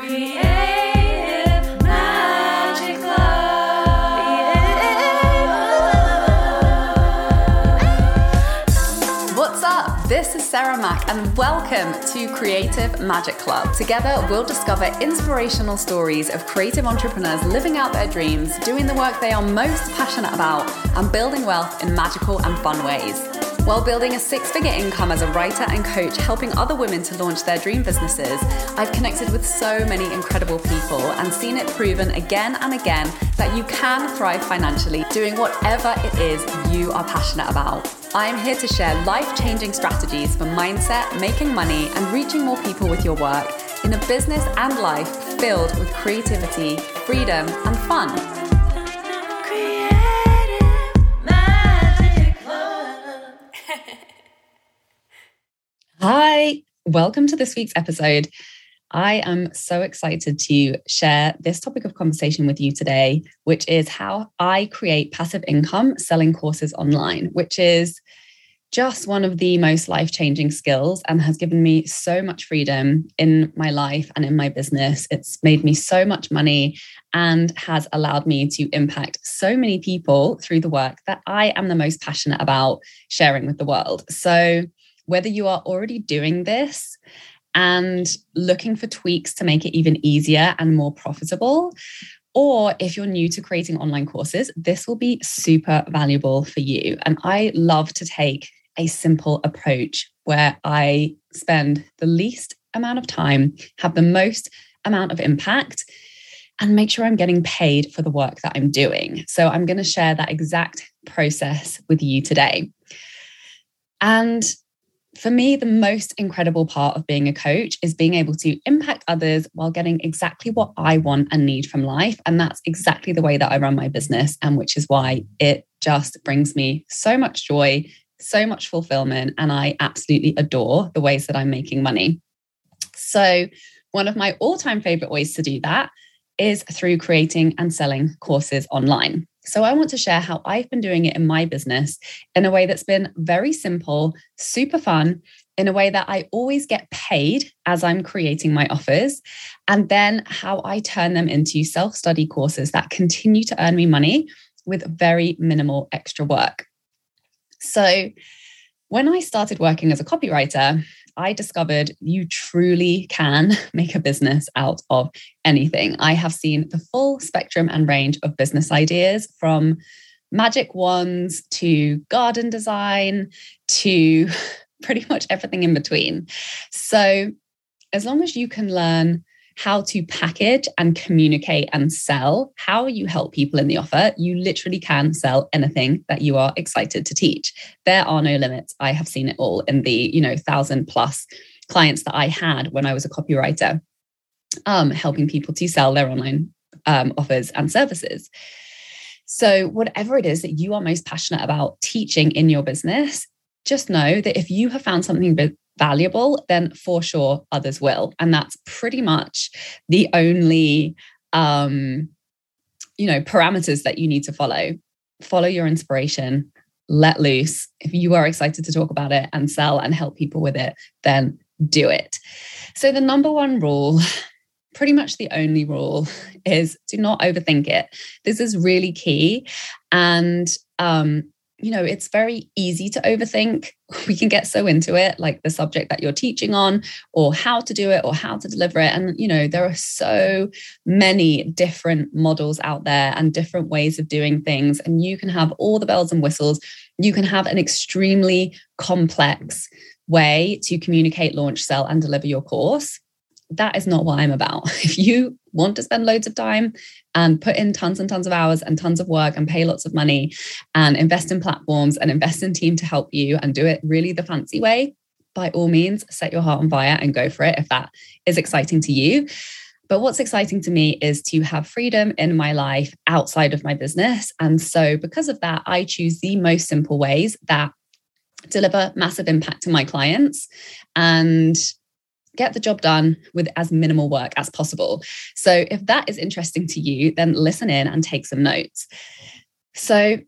Creative Magic Club. What's up? This is Sarah Mac, and welcome to Creative Magic Club. Together, we'll discover inspirational stories of creative entrepreneurs living out their dreams, doing the work they are most passionate about, and building wealth in magical and fun ways. While building a six figure income as a writer and coach, helping other women to launch their dream businesses, I've connected with so many incredible people and seen it proven again and again that you can thrive financially doing whatever it is you are passionate about. I'm here to share life changing strategies for mindset, making money, and reaching more people with your work in a business and life filled with creativity, freedom, and fun. Hi, welcome to this week's episode. I am so excited to share this topic of conversation with you today, which is how I create passive income selling courses online, which is just one of the most life changing skills and has given me so much freedom in my life and in my business. It's made me so much money and has allowed me to impact so many people through the work that I am the most passionate about sharing with the world. So, whether you are already doing this and looking for tweaks to make it even easier and more profitable, or if you're new to creating online courses, this will be super valuable for you. And I love to take a simple approach where I spend the least amount of time, have the most amount of impact, and make sure I'm getting paid for the work that I'm doing. So I'm going to share that exact process with you today. And for me, the most incredible part of being a coach is being able to impact others while getting exactly what I want and need from life. And that's exactly the way that I run my business, and which is why it just brings me so much joy, so much fulfillment, and I absolutely adore the ways that I'm making money. So, one of my all time favorite ways to do that is through creating and selling courses online. So, I want to share how I've been doing it in my business in a way that's been very simple, super fun, in a way that I always get paid as I'm creating my offers, and then how I turn them into self study courses that continue to earn me money with very minimal extra work. So, when I started working as a copywriter, I discovered you truly can make a business out of anything. I have seen the full spectrum and range of business ideas from magic wands to garden design to pretty much everything in between. So, as long as you can learn how to package and communicate and sell how you help people in the offer, you literally can sell anything that you are excited to teach. There are no limits. I have seen it all in the, you know, thousand plus clients that I had when I was a copywriter, um, helping people to sell their online um, offers and services. So, whatever it is that you are most passionate about teaching in your business, just know that if you have found something valuable, then for sure others will. And that's pretty much the only um, you know, parameters that you need to follow. Follow your inspiration, let loose. If you are excited to talk about it and sell and help people with it, then do it. So the number one rule pretty much the only rule is do not overthink it. This is really key. And um, you know, it's very easy to overthink. We can get so into it, like the subject that you're teaching on, or how to do it, or how to deliver it. And, you know, there are so many different models out there and different ways of doing things. And you can have all the bells and whistles. You can have an extremely complex way to communicate, launch, sell, and deliver your course that is not what I'm about. If you want to spend loads of time and put in tons and tons of hours and tons of work and pay lots of money and invest in platforms and invest in team to help you and do it really the fancy way, by all means, set your heart on fire and go for it if that is exciting to you. But what's exciting to me is to have freedom in my life outside of my business. And so, because of that, I choose the most simple ways that deliver massive impact to my clients and get the job done with as minimal work as possible. So, if that is interesting to you, then listen in and take some notes. So,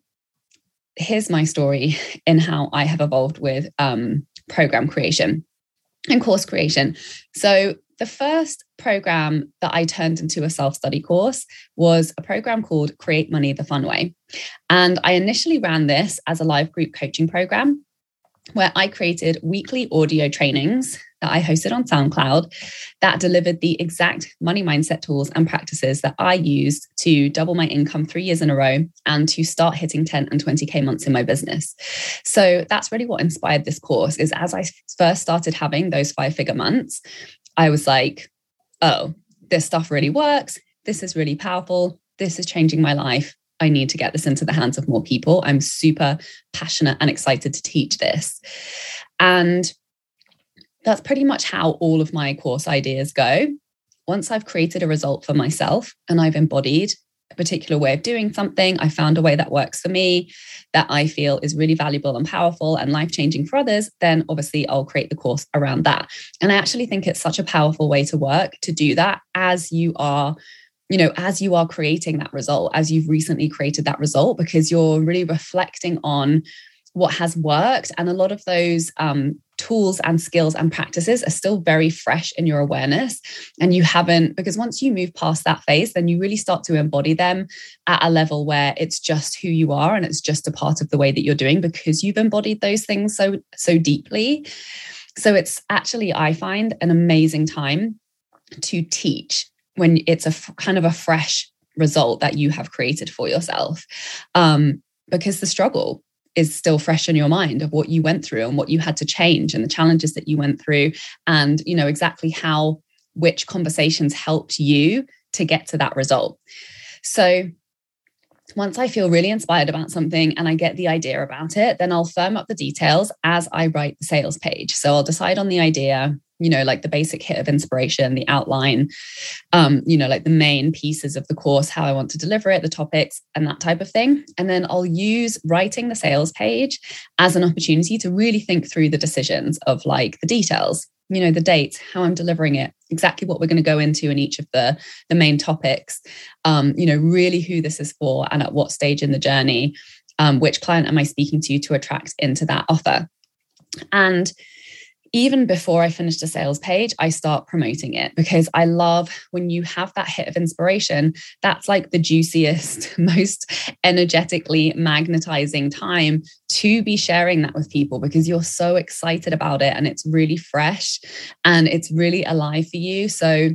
here's my story in how I have evolved with um, program creation and course creation. So, the first program that I turned into a self study course was a program called Create Money the Fun Way. And I initially ran this as a live group coaching program where I created weekly audio trainings that I hosted on SoundCloud that delivered the exact money mindset tools and practices that I used to double my income three years in a row and to start hitting 10 and 20K months in my business. So that's really what inspired this course is as I first started having those five figure months, I was like, oh, this stuff really works. This is really powerful. This is changing my life. I need to get this into the hands of more people. I'm super passionate and excited to teach this. And that's pretty much how all of my course ideas go. Once I've created a result for myself and I've embodied a particular way of doing something, I found a way that works for me, that I feel is really valuable and powerful and life changing for others, then obviously I'll create the course around that. And I actually think it's such a powerful way to work to do that as you are you know, as you are creating that result, as you've recently created that result, because you're really reflecting on what has worked. And a lot of those um, tools and skills and practices are still very fresh in your awareness. And you haven't, because once you move past that phase, then you really start to embody them at a level where it's just who you are and it's just a part of the way that you're doing because you've embodied those things so, so deeply. So it's actually, I find, an amazing time to teach when it's a f- kind of a fresh result that you have created for yourself. Um, because the struggle is still fresh in your mind of what you went through and what you had to change and the challenges that you went through and you know exactly how which conversations helped you to get to that result so once I feel really inspired about something and I get the idea about it, then I'll firm up the details as I write the sales page. So I'll decide on the idea, you know, like the basic hit of inspiration, the outline, um, you know, like the main pieces of the course, how I want to deliver it, the topics, and that type of thing. And then I'll use writing the sales page as an opportunity to really think through the decisions of like the details you know the dates how i'm delivering it exactly what we're going to go into in each of the the main topics um, you know really who this is for and at what stage in the journey um, which client am i speaking to to attract into that offer? And even before I finish the sales page, I start promoting it because I love when you have that hit of inspiration. That's like the juiciest, most energetically magnetizing time to be sharing that with people because you're so excited about it and it's really fresh and it's really alive for you. So,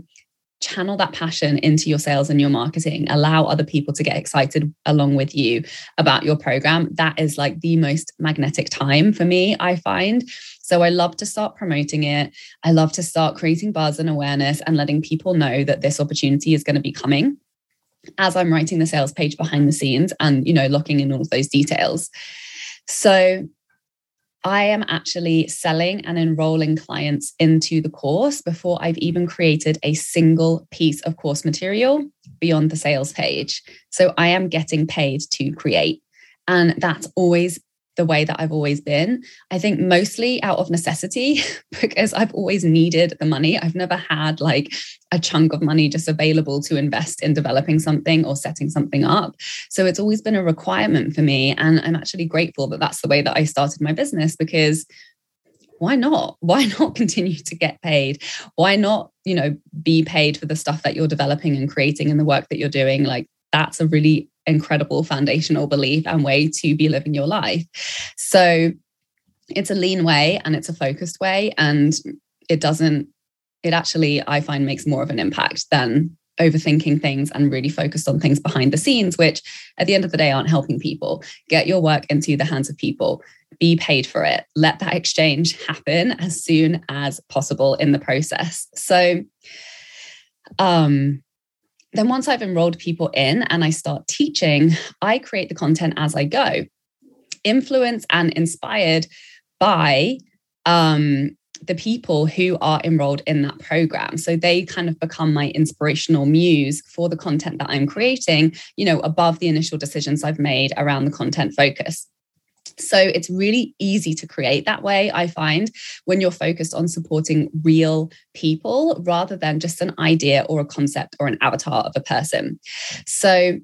channel that passion into your sales and your marketing allow other people to get excited along with you about your program that is like the most magnetic time for me i find so i love to start promoting it i love to start creating buzz and awareness and letting people know that this opportunity is going to be coming as i'm writing the sales page behind the scenes and you know locking in all of those details so I am actually selling and enrolling clients into the course before I've even created a single piece of course material beyond the sales page. So I am getting paid to create. And that's always the way that I've always been. I think mostly out of necessity because I've always needed the money. I've never had like a chunk of money just available to invest in developing something or setting something up. So it's always been a requirement for me. And I'm actually grateful that that's the way that I started my business because why not why not continue to get paid why not you know be paid for the stuff that you're developing and creating and the work that you're doing like that's a really incredible foundational belief and way to be living your life. So it's a lean way and it's a focused way. And it doesn't, it actually, I find, makes more of an impact than overthinking things and really focused on things behind the scenes, which at the end of the day aren't helping people. Get your work into the hands of people, be paid for it, let that exchange happen as soon as possible in the process. So, um, then once I've enrolled people in and I start teaching, I create the content as I go, influenced and inspired by um, the people who are enrolled in that program. So they kind of become my inspirational muse for the content that I'm creating, you know, above the initial decisions I've made around the content focus. So it's really easy to create that way, I find, when you're focused on supporting real people rather than just an idea or a concept or an avatar of a person. So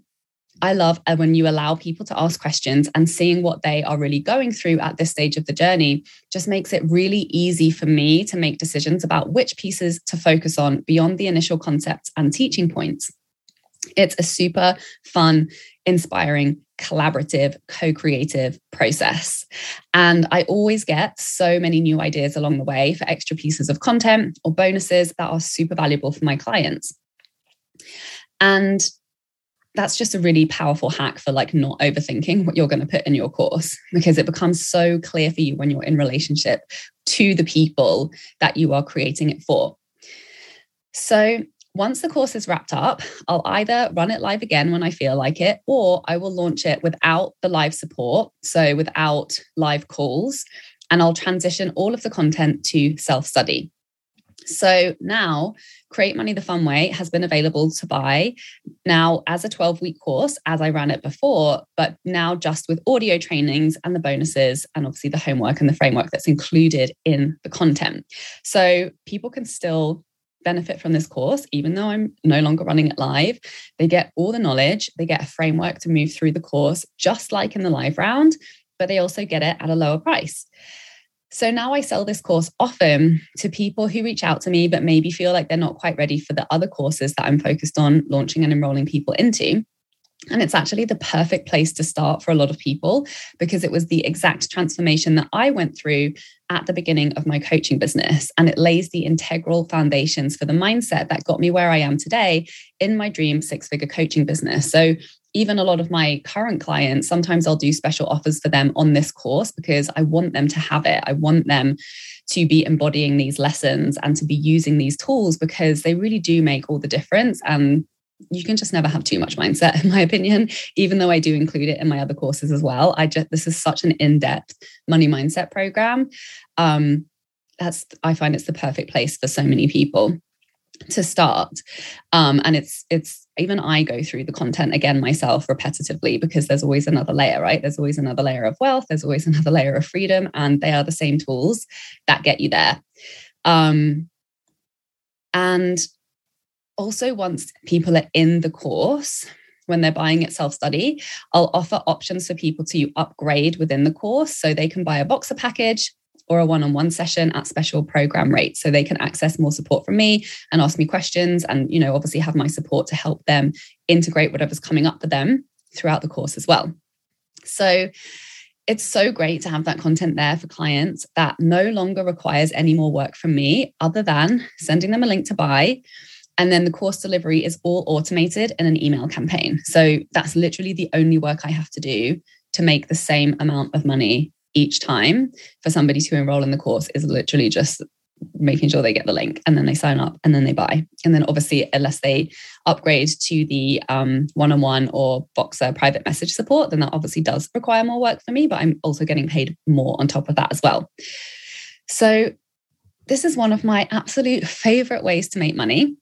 I love uh, when you allow people to ask questions and seeing what they are really going through at this stage of the journey just makes it really easy for me to make decisions about which pieces to focus on beyond the initial concepts and teaching points. It's a super fun, inspiring, collaborative, co creative process. And I always get so many new ideas along the way for extra pieces of content or bonuses that are super valuable for my clients. And that's just a really powerful hack for like not overthinking what you're going to put in your course because it becomes so clear for you when you're in relationship to the people that you are creating it for. So once the course is wrapped up, I'll either run it live again when I feel like it, or I will launch it without the live support. So without live calls, and I'll transition all of the content to self study. So now, Create Money the Fun Way has been available to buy now as a 12 week course, as I ran it before, but now just with audio trainings and the bonuses, and obviously the homework and the framework that's included in the content. So people can still benefit from this course, even though I'm no longer running it live. They get all the knowledge, they get a framework to move through the course, just like in the live round, but they also get it at a lower price. So now I sell this course often to people who reach out to me, but maybe feel like they're not quite ready for the other courses that I'm focused on launching and enrolling people into. And it's actually the perfect place to start for a lot of people because it was the exact transformation that I went through at the beginning of my coaching business. And it lays the integral foundations for the mindset that got me where I am today in my dream six figure coaching business. So even a lot of my current clients, sometimes I'll do special offers for them on this course because I want them to have it. I want them to be embodying these lessons and to be using these tools because they really do make all the difference. And you can just never have too much mindset in my opinion. Even though i do include it in my other courses as well i just this is such an in-depth money mindset program. Um that's i find it's the perfect place for so many people to start. Um and it's it's even i go through the content again myself repetitively because there's always another layer right? There's always another layer of wealth. There's always another layer of freedom. And they are the same tools that get you there. Um and also once people are in the course when they're buying it self study, I'll offer options for people to upgrade within the course. So they can buy a Voxer package or a one on one session at special program rates. So they can access more support from me and ask me questions and, you know, obviously have my support to help them integrate whatever's coming up for them throughout the course as well. So it's so great to have that content there for clients that no longer requires any more work from me other than sending them a link to buy and then the course delivery is all automated in an email campaign. So that's literally the only work I have to do to make the same amount of money each time for somebody to enroll in the course is literally just making sure they get the link and then they sign up and then they buy. And then obviously, unless they upgrade to the um, one-on-one or Voxer private message support, then that obviously does require more work for me, but I'm also getting paid more on top of that as well. So this is one of my absolute favorite ways to make money.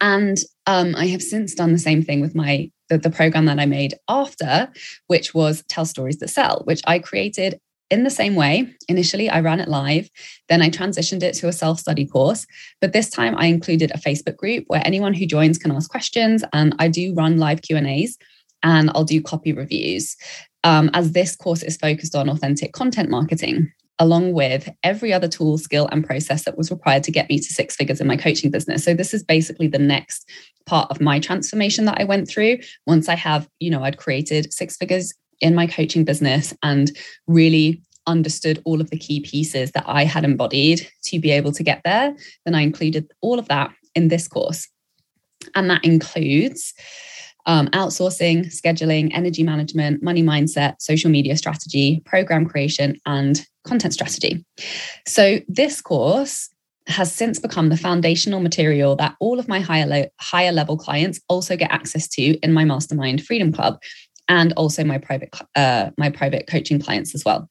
And um, I have since done the same thing with my the, the program that I made after, which was Tell Stories That Sell, which I created in the same way. Initially, I ran it live, then I transitioned it to a self study course. But this time, I included a Facebook group where anyone who joins can ask questions, and I do run live Q and A's, and I'll do copy reviews. Um, as this course is focused on authentic content marketing along with every other tool, skill, and process that was required to get me to six figures in my coaching business. So this is basically the next part of my transformation that I went through. Once I have, you know, I'd created six figures in my coaching business and really understood all of the key pieces that I had embodied to be able to get there, then I included all of that in this course. And that includes um, outsourcing, scheduling, energy management, money mindset, social media strategy, program creation, and content strategy. So, this course has since become the foundational material that all of my higher, lo- higher level clients also get access to in my mastermind freedom club and also my private uh, my private coaching clients as well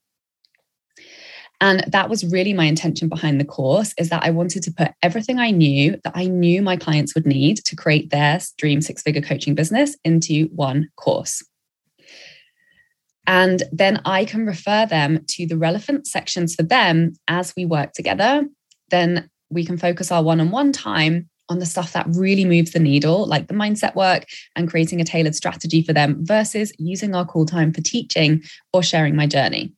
and that was really my intention behind the course is that I wanted to put everything I knew that I knew my clients would need to create their dream six figure coaching business into one course. And then I can refer them to the relevant sections for them as we work together. Then we can focus our one on one time on the stuff that really moves the needle, like the mindset work and creating a tailored strategy for them versus using our call time for teaching or sharing my journey.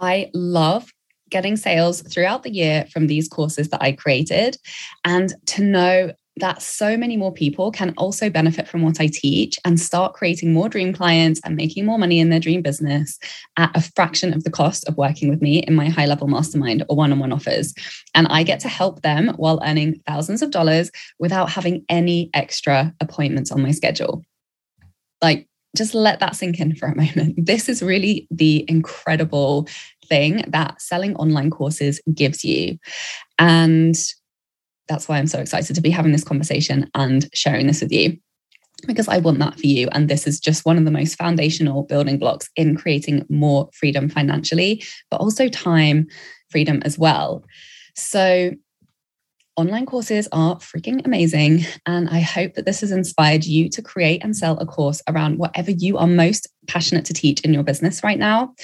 I love getting sales throughout the year from these courses that I created and to know that so many more people can also benefit from what I teach and start creating more dream clients and making more money in their dream business at a fraction of the cost of working with me in my high level mastermind or one on one offers. And I get to help them while earning thousands of dollars without having any extra appointments on my schedule. Like, just let that sink in for a moment. This is really the incredible thing that selling online courses gives you. And that's why I'm so excited to be having this conversation and sharing this with you because I want that for you. And this is just one of the most foundational building blocks in creating more freedom financially, but also time freedom as well. So, Online courses are freaking amazing. And I hope that this has inspired you to create and sell a course around whatever you are most passionate to teach in your business right now.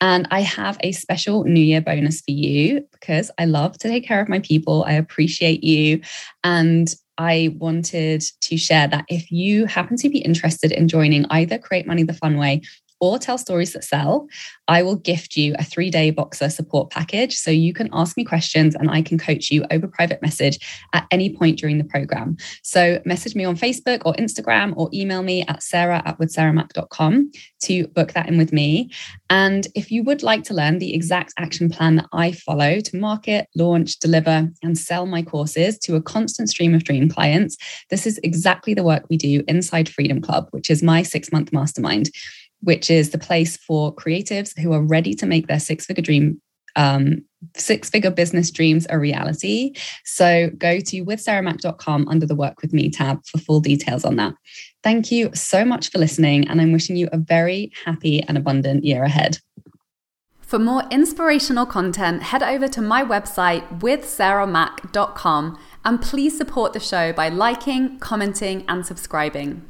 And I have a special New Year bonus for you because I love to take care of my people. I appreciate you. And I wanted to share that if you happen to be interested in joining either Create Money the Fun Way or tell stories that sell, I will gift you a three day Voxer support package. So you can ask me questions and I can coach you over private message at any point during the program. So message me on Facebook or Instagram or email me at sarah at withsarahmac.com to book that in with me. And if you would like to learn the exact action plan that I follow to market, launch, deliver, and sell my courses to a constant stream of dream clients, this is exactly the work we do inside Freedom Club, which is my six month mastermind which is the place for creatives who are ready to make their six figure dream um, six figure business dreams a reality. So go to withsarahmac.com under the work with me tab for full details on that. Thank you so much for listening, and I'm wishing you a very happy and abundant year ahead. For more inspirational content, head over to my website withsarahmac.com and please support the show by liking, commenting, and subscribing.